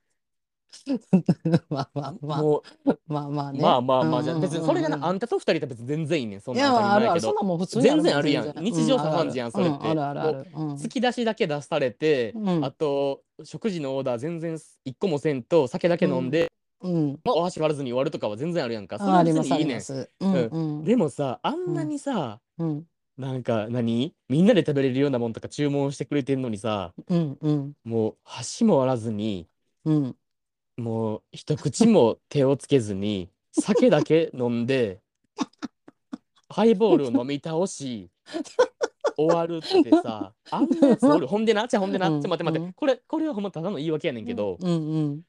まあまあう、まあ。もまあまあうね。まあまあまあじゃ別にそれがなあんたと二人って別に全然いいねんそんいなん当やあるあるたり前やけんなんもう普通にある全然あるやん。日常茶飯事やんそれって。うんあるあるある。うん。突き出しだけ出されて、うん。あと食事のオーダー全然一個もせんと酒だけ飲んで、うん。お箸割らずに終わるとかは全然あるやんか。それあはありますあ別にいいねん。うんうん。でもさあんなにさ、うん。なんか何みんなで食べれるようなもんとか注文してくれてんのにさうんうん。もう箸も割らずにうん。もう一口も手をつけずに酒だけ飲んでハイボールを飲み倒し終わるってさあんなやつおる。ほんでなじゃあほんでなうんちょ待って待って、うん。これこれはほんまただの言い訳やねんけど、うんうん。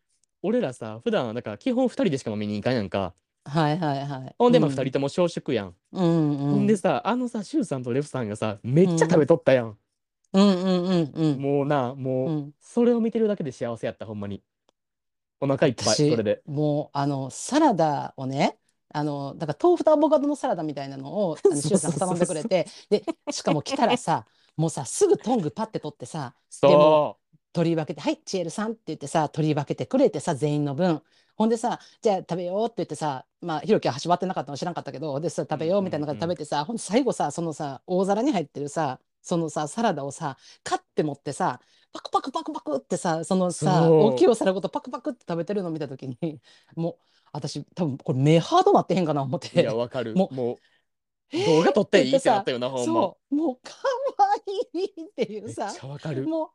俺らさ普段だから基本2人でしか飲みに行かんやんか。はいはいはい。ほんでまあう2人とも小食やん、う。ほんでさあのさシュウさんとレフさんがさめっちゃ食べとったやん、うんうんうんうん。もうなもう、うん。それを見てるだけで幸せやったほんまにお腹いっぱい私それで。もうあのサラダをねあのだから豆腐とアボカドのサラダみたいなのを あのシュウさんが頼んでくれてでしかも来たらさ もうさすぐトングパッて取ってさでそも取り分けて「はいチエルさん」って言ってさ取り分けてくれてさ全員の分。ほんでさ「じゃあ食べよう」って言ってさまあひろきは箸割ってなかったの知らんかったけどでさ食べようみたいなのが食べてさ、ほんで最後さそのさ大皿に入ってるさそのさサラダをさカッて持ってさパクパクパクパクってさそのさ大きいお皿ごとパクパクって食べてるの見た時に もう私多分これ目ハードなってへんかな思っういてやわかる。ももうえー？動画撮っていいってなったよなほんま。そう。もうかわいいっていうさ。ちゃわかる。も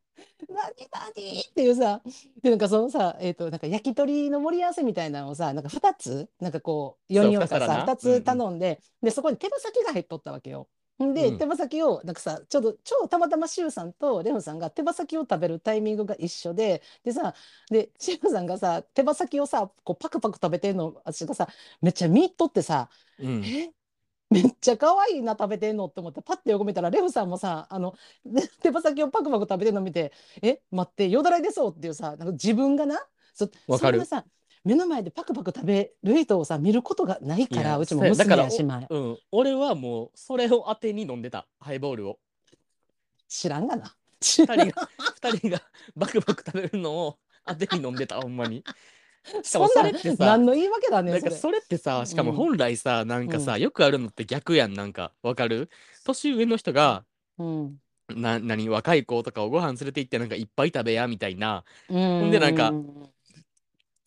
う、何何っていうさ、で、なんかそのさ、えっ、と、なんか焼き鳥の盛り合わせみたいなのをさ、なんか2つ、なんかこう、4人かさ、二皿な。2つ頼んで、で、そこに手羽先が入っとったわけよ。んで、うん。手羽先を、なんかさ、ちょうど、超たまたまシュウさんとレオさんが手羽先を食べるタイミングが一緒で、でさ、で、シュウさんがさ、手羽先をさ、こうパクパク食べてんの、私がさ、めっちゃ見入っとってさ、うん。えめっちゃ可愛いな食べてんのって思ってパッて横見たらレフさんもさあので 手羽先をパクパク食べてんの見て「え待ってよだれ出そう」っていうさなんか自分がなそわかる。そんなさ目の前でパクパク食べる人をさ見ることがないからうちもそうやだから娘やしまいうん。俺はもうそれを当てに飲んでた。ハイボールを。知らんがな。知らん二人が二人がバクバク食べるのを当てに飲んでたほんまに。しかもそんなそれってさ何の言い訳だねそれ。なんかそれ。ってさしかもうん本来さ、なんかさ、よくあるのって逆やんなんか。わかる？年上の人がうん。な、何、若い子とかをご飯連れて行ってなんかいっぱい食べやみたいな。うほんでなんか。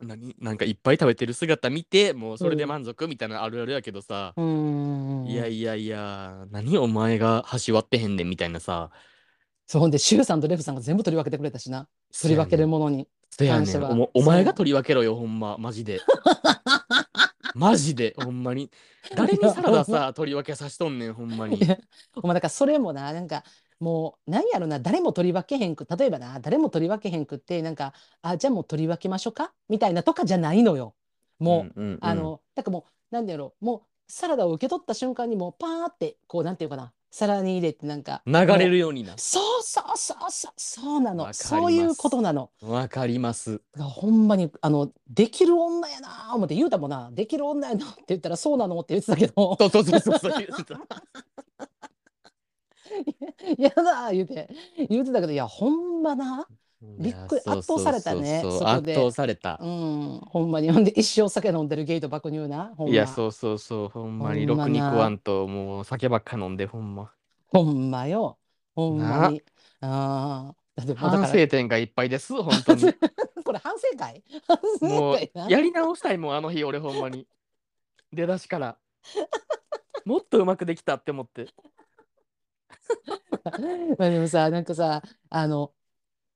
何、なんかいっぱい食べてる姿見て、もうそれでうん。満足みたいなのあるあるやけどさ、うーん。いやいやいや、何お前が箸割ってへんねんみたいなさ、そう、ほんで、シュウさんとレフさんが全部取り分けてくれたしな。取り分け。るものにそやねん。おお前がそ取り分けろよ、ほんま、マジで。う。マジで、ほんまに。誰にサラ。ダさ、取り分けさしとんねん、ほんまに。お前だからそれもな、なんかもう、なんやろな、誰も取り分けへんく、例えばな、誰も取り分けへんくって、なんか、あ、じゃあもう取り分けましょうか？みたいなとかじゃないのよ。うもう、んうんうん。あの、なんかもう、なんだろう、もう、サラダを受け取った瞬間にもう、パーって、こう、なんていうかな、皿に入れて、なんか、流れるようにな。そうそうそうそう、そうなの。そういう。ことなの。わかります。ほんまに、あの、できる女やな思って言うたもんな、できる女やなって言ったら、そうなのって言ってたけど、そうそうそうそうそう。やだ言うて、言うてたけど、いや、ほんまな、いや、びっくり、圧倒されたね、そこ圧倒で。された。うん、ほんまに。ほんで、一生酒飲んでるゲイと爆乳な、ほいや、んま。そうそうそう。ほんまに、ろくに食わな、んと、もう酒ばっか飲んで、ほんま。ほんまよ、ほんまな。に。ああ、だって反省点がいっぱいです、本当に。これ反省会？もう。やり直したいもん、あの日、俺、ほんまに。出だしから。もっとうまくできたって思って。まあでもさ、なんかさ、あの、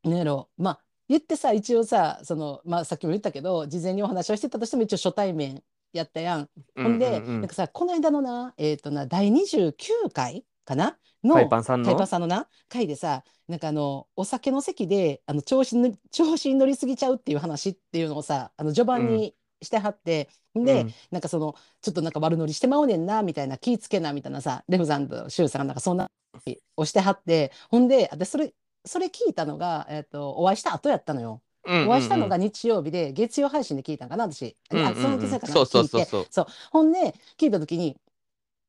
なんやろ、まあ、言ってさ、一応さ、その、まあ、さっきも言ったけど、事前にお話をしてたとしても、一応初対面やったやん。うんうんほんで、うん。なんかさ、この間のな、えっとな、第29回かな海の、海パンパンさんの？さんのな、回でさ、なんかあの、お酒の席で、あの、調子に、調子に乗りすぎちゃうっていう話っていうのをさ、あの、序うん。盤にしてはって、うで、ん。なんかその、ちょっとなんか悪乗りしてまうねんな、みたいな、気ぃつけな、みたいなさ、レフさんとシュウさんがなんかそんな話をしてはって、ほんで、私それ、それ聞いたのが、えっと、お会いした後やったのよ。お会いしたのが。日曜日で、月曜配信で聞いたんかな、私。あ、うんうそのんうん。月曜かな、そうそう聞いて。そうそう。そう。ほんで、聞いたときに、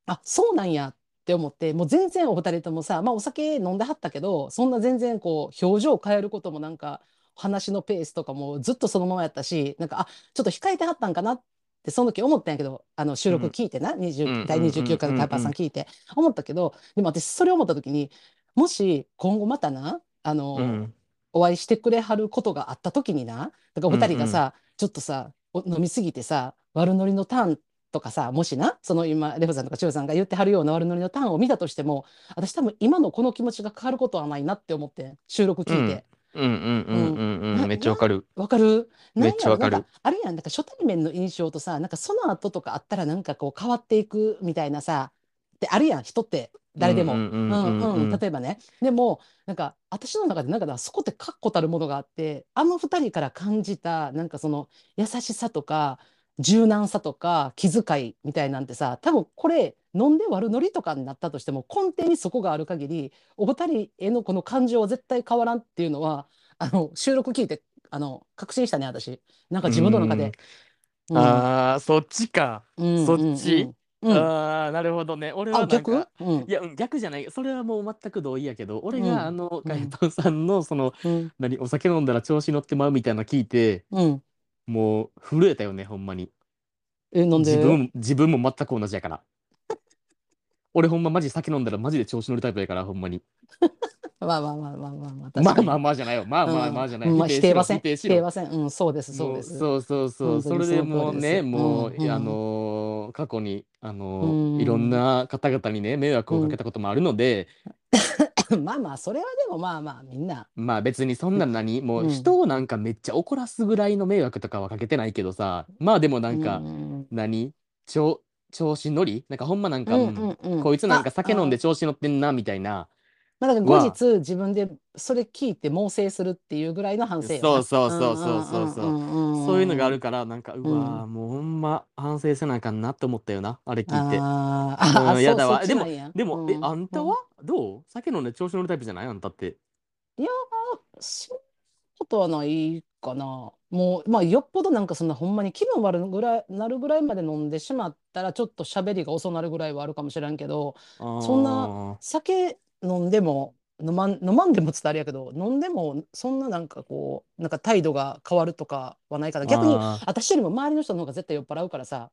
あ、そうなんやって思って、もう全然お二人ともさ、まあお酒飲んではったけど、そんな全然こう、表情変えることもなんか、話のペースとかもずっとそのままやったし、なんか、あ、ちょっと控えてはったんかなって、その時思ったんやけど、あの収録うん。聞いてな、う20第んうんう29んう回のカイパーんうん。さん聞いて、思ったけど、でも私それ思った時に、もし今後またな、あうの、ん。お会いしてくれはることがあった時にな、だからおうんうん。二人がさ、ちょっとさ、お飲みすぎてさ、悪ノリのターンとかさ、もしな、その今、レフさんとかチュウさんが言ってはるような悪ノリのターンを見たとしても、私多分今のこの気持ちが変わることはないなって思って、収録うん。聞いて。うんうんううんん。うんうん。な、めっちゃわな、かる。わかる？なめっちゃわかる。あるやん、なんか初対面の印象とさ、なんかその後とかあったらなんかこう変わっていくみたいなさ、ってあるやん、人って、うん誰でも。うんううんんうんうん、うん。例えばね。でも、なんか私の中でなんかなそこって確固たるものがあって、あの二人から感じたなんかその優しさとか柔軟さとか気遣いみたいなんてさ、多分これ飲んで悪ノリとかになったとしても根底にそこがある限り、お二人へのこの感情は絶対変わらんっていうのは、あの収録聞いてあの確信したね、私。なんかう自分の中ん。で。うん、ああ、そっちか。うん、そっうん、うちん。うん。ああ、なるほどね。俺あ、は逆か、うん、いや、うん逆じゃない。それはもう全く同意やけど、俺うん、があの、うん、海パンさんの、その、うん、何、お酒飲んだら調子乗ってまうみたいなの聞いて、うん。もう震えたよね、ほんまに。え、なんで？自分、自分も全く同じやから。俺ほんまマジ酒飲んだらマジで調子乗るタイプやから、ほんまに。まあまあまあまあまあまあ、ま。あまあまあじゃないよ。まあまあまあじゃない。うん、まあ、否定しろ、否定はせん。否定しろ。否定はせん。うん、そうです、そうです。そうそうそう。そそれで。もうね、うもう、ん、ういあん、のー過去に、あうのーいろんん、な方々にね、迷惑をかうん。けたこともあるので、まあまあ、それはでもまあまあ、みんな。まあ別にそんな何、もう、うん人をなんかめっちゃ怒らすぐらいの迷惑とかはかけてないけどさ、まあでもなうんか、ん、何？調、調子乗り？なんかほんまなんか、うん、う、うんん、うん。こいつなんかあ、酒飲んであ、調子乗ってんな、みたいな、まあ、だから後は、日自分でそれ聞いて猛省するっていうぐらいの反省よそうな。そうそうそうんそううん、そうう。そういうのがあるから、なんか、ううん。わーもうほんま反省せなあかんなって思ったよな、あれ聞いて。あーあ、あ、うん、やそう、そっだわ。んや。でも、え、うん、あんたうん。はどう？酒飲んで調子乗るタイプじゃない？あんたって。いやー、ことはないかな。もう、まあ、よっぽどなんかそんなほんまに気分悪ぐらい、なるぐらいまで飲んでしまったら、ちょっと喋りが遅なるぐらいはあるかもしれんけど、そんなあ酒飲んでも、飲まん、飲まんでもつったらあれやけど、飲んでもそんななんかこう、なんか態度が変わるとかはないから、あ、逆にあ私よりも周りの人の方が絶対酔っ払うからさ、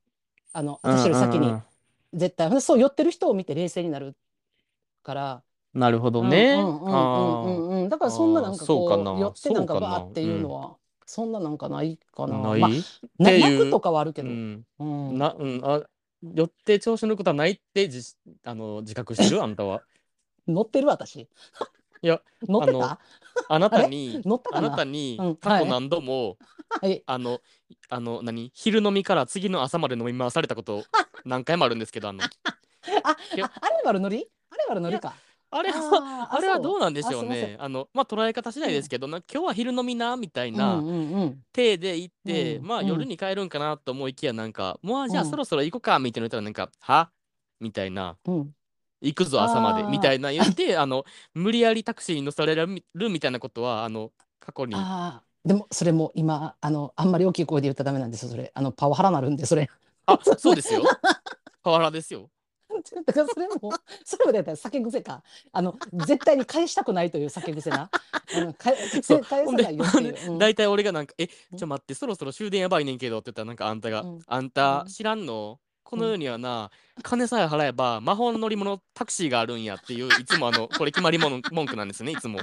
あの、私より先に。うん絶対、そう酔ってる人を見て冷静になるから、なるほどね。んうんうんうあんうん。だからそんななんかそうかこう、寄な。ってなんかそうかな。バーっていうのうん。は、そんななんかないかな。まあ、ないっな、ていう、とかはあるけど。うん。うん。な、うん、あ、寄って調子乗ることはないってじ、あの、自覚してる？あんたは。乗ってる私。いや、あの、乗ってた？あなたに、乗ったかあなたなにうん。はい。過去何度も、はい。あの、あの、何？昼飲みから次の朝まで飲み回されたこと何回もあるんですけど、あの、あ、けあ、あれ悪ノリあれ悪ノいや、リか。あれは、ああ、れは。どうなんでしあ、ょう。ね。あの、まあ、捉え方次第うん。ですけど、な、今日は昼飲みな、みたいうんなうんうん。体で行っうて、んまあ、うん夜に帰るんかなと思いきや、なんか、もう、じゃあそうんろそろ行こうか、みたいな言ったら、なんか、はみたいな。うん。行くぞ、朝まで。みたあいな言って、あの、無理やりタクシーに乗せられるみたいなことは、あの、過去あ、に、ああ。でも、それも今、あの、あんまり大きい声で言ったらダメなんですよ、それ。あの、パワハラなるんで、それ。あ。そうですよ。パワハラですよ。だからそれも、それもだったら酒癖か。あの、絶対に返したくないという酒癖な。あの。返さないよっていう。うん。大体俺がなんか、え、うんちょ待って、そろそろ終電やばいねんけどって言ったら、なんかあんたが、うんあんた知らんの？この世うん。にはな、金さえ払えば魔法の乗り物タクシーがあるんやっていう、いつもあの、これ決まり文文句なんですね、いつも。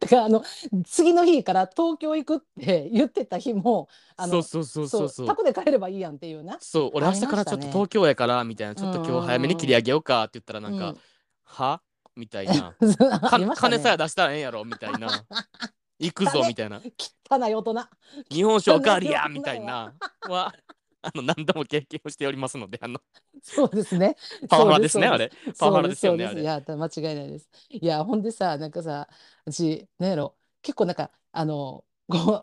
だから、あの、次の日から東京行くって言ってた日も、あの、そうそうそうそそうう、そう。タクで帰ればいいやんっていうな。そう、俺あり明日からましたね。ちょっと東京やから、みたいな、うちょっとん今日早めに切りうん上げようかって言ったら、なんか、うん。は？みたいな。うん。あかりました金さえね。出したらええんやろみたいな。行くぞ汚みたいな。汚い大人。日本酒おかわりや。みたいな。は、あの、何度も経験をしておりますので、あの、そうですね。パワハラですね。あれ。パワハラですよね。い。や、間違いないです。いや、ほんでさ、なんかさ、私、なんやろ、結構なんか、あの、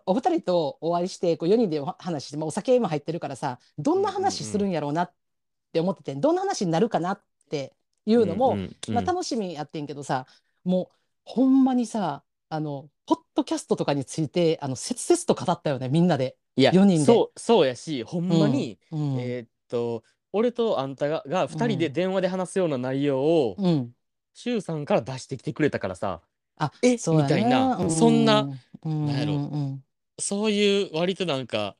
お二人とお会いして、こう4人でお話して、まあ、お酒も入ってるからさ、どんな。話するんやろうなって思ってて、どんな話になるかなっていうのも。まあ楽しみやってんけどさ、もう、ほんまにさ、あの、ポッドキャストとかについて、あの、切々と語ったよね、みんなで、いや、4人で。そう、そうやし、ほんうん、まに、うん、えーっと、俺とあんたが、がう2人でん、電話で話すような内容を、うん。さんから出してきてくれたからさ、あ、えそうやみたいな、そんな、なんやろ、うん、そういう割となんか、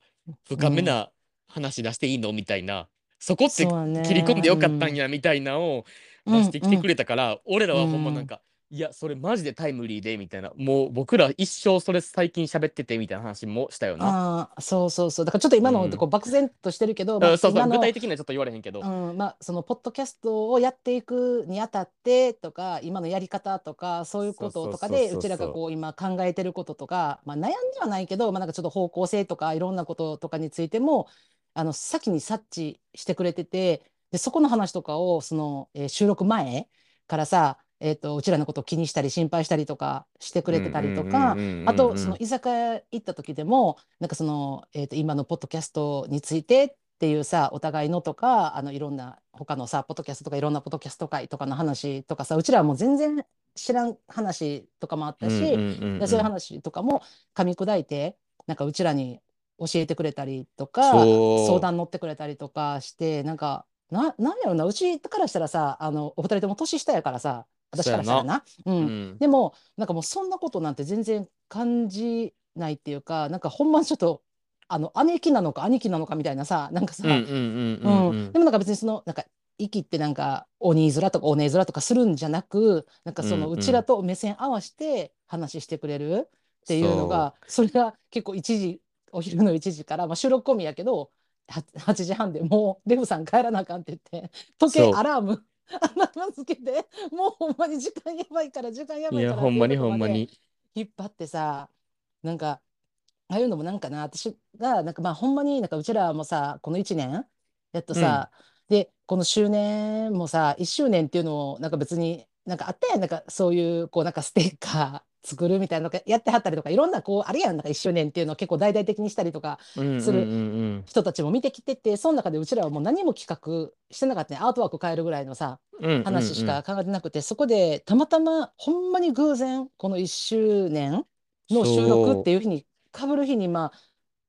う深めん。な話出していいのみたいな、そこってそうや切り込んね。でよかったうんん、やみたいなのをうん、出してきてくうん、れたから、俺らうはほんまなんん。か、いや、それマジでタイムリーで、みたいな。もう僕ら一生それ最近喋ってて、みたいな話もしたよな。ああ、そうそうそう。だからちょっとうん。今のこう漠然としてるけど、まあ、あそうそう、今の、具体的にはちょっと言われへんけど。うん、まあ、そのポッドキャストをやっていくにあたってとか、今のやり方とか、そういうこととかで、そうそううちらがそこう今考えてることとか、まあ、悩んではないけど、まあ、なんかちょっと方向性とか、いろんなこととかについても、あの先に察知してくれてて、で、そこの話とかを、その、えー収録前からさ、えっと、うちらのことを気にしたり心配したりとかしてく。れてたりとか、あと、その居酒屋行った時でも、なんかその、えっと、今のポッドキャストについてっていうさ、お互いのとか、あの、いろんな、他のさ、ポッドキャストとかいろんなポッドキャスト会とかの話とかさ、うちらはもう全然知らん話とかもあったし、そういう。話とかも噛み砕いて、なんかうちらに教えてくれたりとか、相談乗ってくれたりとかして、なんか、な、なんやろうな、うちからしたらさ、あの、お二人とも年下やからさ、私。からしたらな。う。うんん。でも、なんかもうそんなことなんて全然感じないっていうか、なんかほんまちょっと、あの、姉貴なのか兄貴なのかみたいなさ、なんかさ、うんうんうんうんう。うんんでもなんか別にその、なんか、息ってなんか、お兄面とかお姉面とかするんじゃなく、なんかその、うんう。うんちらと目線合わせて話してくれるっていうのそが、それが結構1時、お昼の1時から、まあ収録込みやけど、は8時半でもう、デブさん帰らなあかんって言って、う。時計、そアラーム、アラームつけて、もうほんまに時間やばいから、時間やう。いや、ばいからほんまにほんまに。引っ張ってさ、なんか、ああいうのもなんかな、私が、なんかまあほんまになんかうちらもさ、この1年、やっとうん。さ、で、この周年もさ、1周年っていうのをなんか別になんかあったやん、なんかそういうこうなんかステッカー作るみたいなのがやってはったりとか、いろんなこうあるやん、なんか1周年っていうのを結構大々的にしたりとかする人たちも見てきてて、その中でうちらはもう何も企画してなかったね。アートワーク変えるぐらいのさ、話しうん。か考えてなくて、そこでたまたまほんまに偶然この1周年の収録ってそいう日にかぶる日にまあ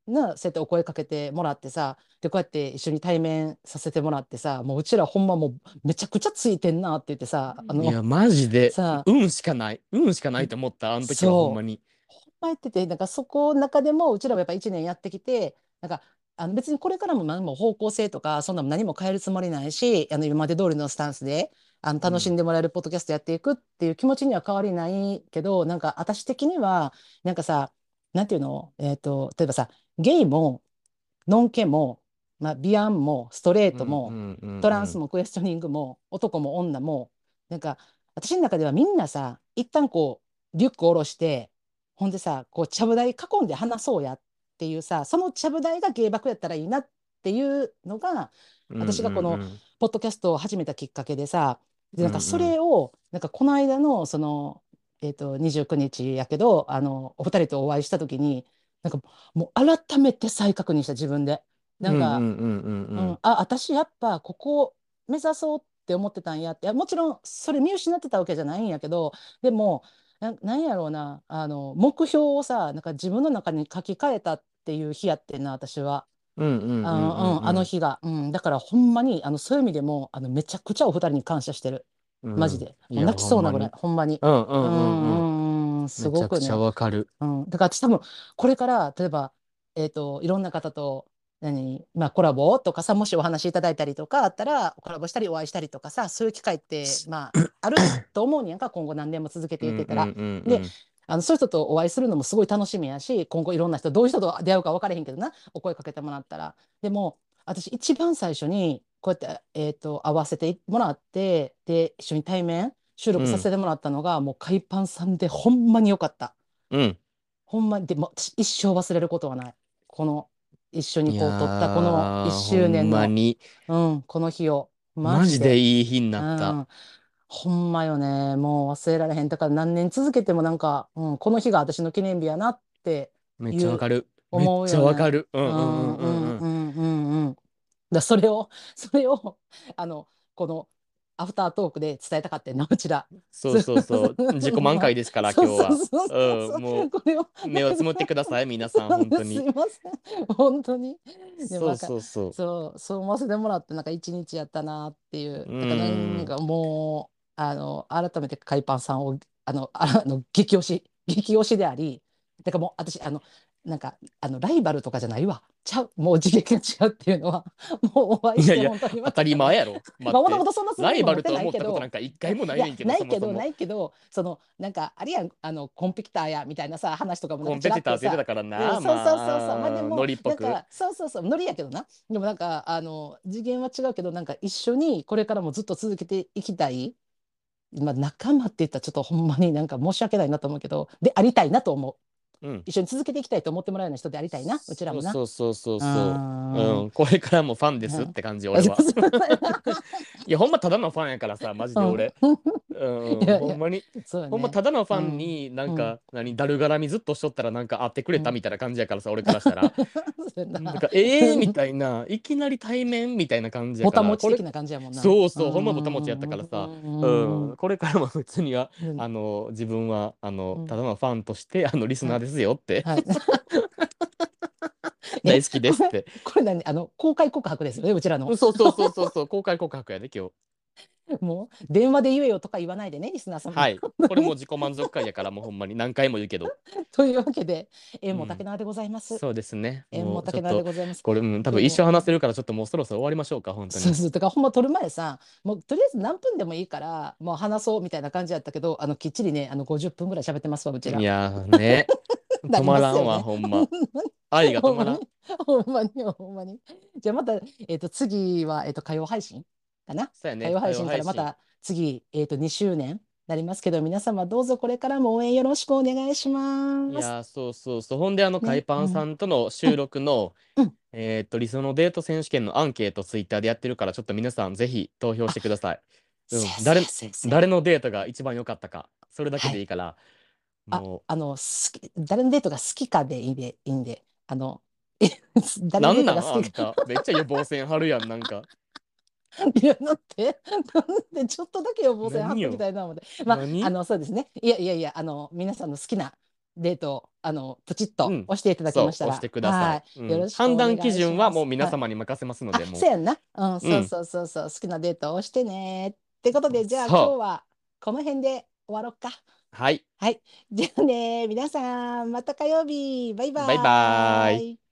なそうやってお声かけてもらってさでこうやって一緒に対面させてもらってさもううちらほんまもうめちゃくちゃついてんなって言ってさあう。いや、のマジで、さ運しかない。運しかないと思った、あの時はほんまそうに。ほんまやっててなんかそこの中でもうちらはやっぱ1年やってきてなんかあの別にこれからも何も方向性とかそんなの何も変えるつもりないしあの今まで通りのスタンスであの楽しんでもらえるポッドキャストやっていくっていう気持ちには変わりないけどなんか私的にはなんかさなんていうの、えーと、例えばさゲイもノンケも、まあ、ビアンもストレートも、トランスもクエスチョニングも男も女もなんか私の中ではみんなさ一旦こうリュック下ろしてほんでさこうちゃぶ台囲んで話そうやっていうさそのちゃぶ台が芸爆やったらいいなっていうのが私がこのポッドキャストを始めたきっかけでさでなんかそれをなんかこの間のその、えー、と29日やけどあのお二人とお会いした時になんかもう改めて再確認した自分で。なんか、うんあ私やっぱここ目指そうって思ってたんや。ってもちろんそれ見失ってたわけじゃないんやけどでもななんやろうな。あの目標をさなんか自分の中に書き換えたっていう日やってんな私は。あの日が、うん、だからほんまにあのそういう意味でもあのめちゃくちゃお二人に感謝してる、うん、マジで。泣きそうなぐらい。ほんまに。うんうんうんすごくね。わかる、うん、だから私多分これから例えばえっ、ー、といろんな方と何まあコラボとかさもしお話しいただいたりとかあったらコラボしたりお会いしたりとかさそういう機会ってまああると思うんやんか 今後何年も続けていってたら。であのそういう人とお会いするのもすごい楽しみやし今後いろんな人どういう人と出会うか分からへんけどなお声かけてもらったら。でも私一番最初にこうやって、えーと、会わせてもらってで一緒に対面収録させてもらったのが、うん、もう海パンさんでほんまによかった。うん、ほんまにでも一生忘れることはないこの一緒にこう撮ったこの1周年の、うん、この日をマジでいい日になった。うんほんまよね。もう忘れられへん。だから何年続けてもなんか、うん、この日が私の記念日やなってめっちゃわかる。思うよ、ね、めっちゃわかる。うんうんうんうんうんうん。だそれを、それを、あの、このアフタートークで伝えたかったな、うちら。そうそうそう。自己満開ですから、今日は。うん、もう、目をつむってください、皆さん、本当に。すいません、本当に。そうそうそう。そう、そう思わせてもらって、なんか一日やったなっていう。だからなんかもう、あの改めて海パンさんをあのあの激推し激推しでありだからもう私あのなんかあのライバルとかじゃないわ。ちゃう。もう次元が違うっていうのは。もうお会いして本当に当たり前やろ、まあ、もともとそんなライバルと思ったことなんか一回もないねんけどないけどないけどそのなんかあれやんあのコンペティターやみたいなさ話とかもコンペティターってたからな、そうそうそうそう。まあでもノリっぽく。そうそうそうノリやけどなでもなんかあの次元は違うけどなんか一緒にこれからもずっと続けていきたい。まあ、仲間って言ったらちょっとほんまになんか申し訳ないなと思うけどでありたいなと思う。うん、一緒に続けていきたいと思ってもらうような人でありたいなうちらもな。そうそうそうそう。うん、これからもファンですって感じ、俺は。いやほんまただのファンやからさマジで俺、うん、ほんまに、ね、ほんまただのファンになんか、うん、何だるがらみずっとしとったらなんか会ってくれたみたいな感じやからさ、俺からしたら。な。んかええー、みたいな。いきなり対面みたいな感じやから。ぼたもち的な感じやもんな。そうそうほんまぼたもちやったからさ。うん。これからも別にはあの自分はあのただのファンとしてあのリスナーですですよって。はい、大好きですって。これ何？あの公開告白ですよねうちらの。そうそうそうそうそう。公開告白やで今日。もう電話で言えよとか言わないでねリスナーさんはい。これも自己満足会やから もうほんまに。何回も言うけど。というわけで縁も竹縄でございます、うん、そうですね。縁も竹縄でございます。これも多分一生話せるからちょっともうそろそろ終わりましょうか本当に。そうそう。だからほんま撮る前さもうとりあえず何分でもいいからもう話そうみたいな感じやったけどあのきっちりねあの50分ぐらい喋ってますわうちら。いやね 止まらんわ、ほんま。愛が止まらん。ほんまに、ほんまに。じゃあまた、えっ、と、次は、えっ、と、火曜配信かな？そうやね。火曜配信からまた次、えっ、と、2周年なりますけど、皆様どうぞこれからも応援よろしくお願いします。いやそうそうそう。ほんで、あの、海パンさんとの収録の、えっと、理想のデート選手権のアンケート、ツイッターでやってるから、ちょっと皆さんぜひ投票してください。うん、誰誰のデートが一番良かったか、それだけでいいから、あ、あの、好き、誰のデートが好きかでいいで、いいんで、あの、誰のデートが好きか。めっちゃ予防線張るやん、なんか。いや、だって、なんでちょっとだけ予防線張ってみたいなので。まあ、あの、そうですね。いやいやいや、あの、皆さんの好きなデートあの、プチッと押していただきましたら。押してください。よろしく判断基準はもう皆様に任せますので、もう。そうやんな。うん、そうそうそうそう、好きなデートを押してね。ってことで、じゃあ今日はこの辺で終わろうか。はい。はい。じゃあね、皆さん、また火曜日。バイバイ。バイバイ。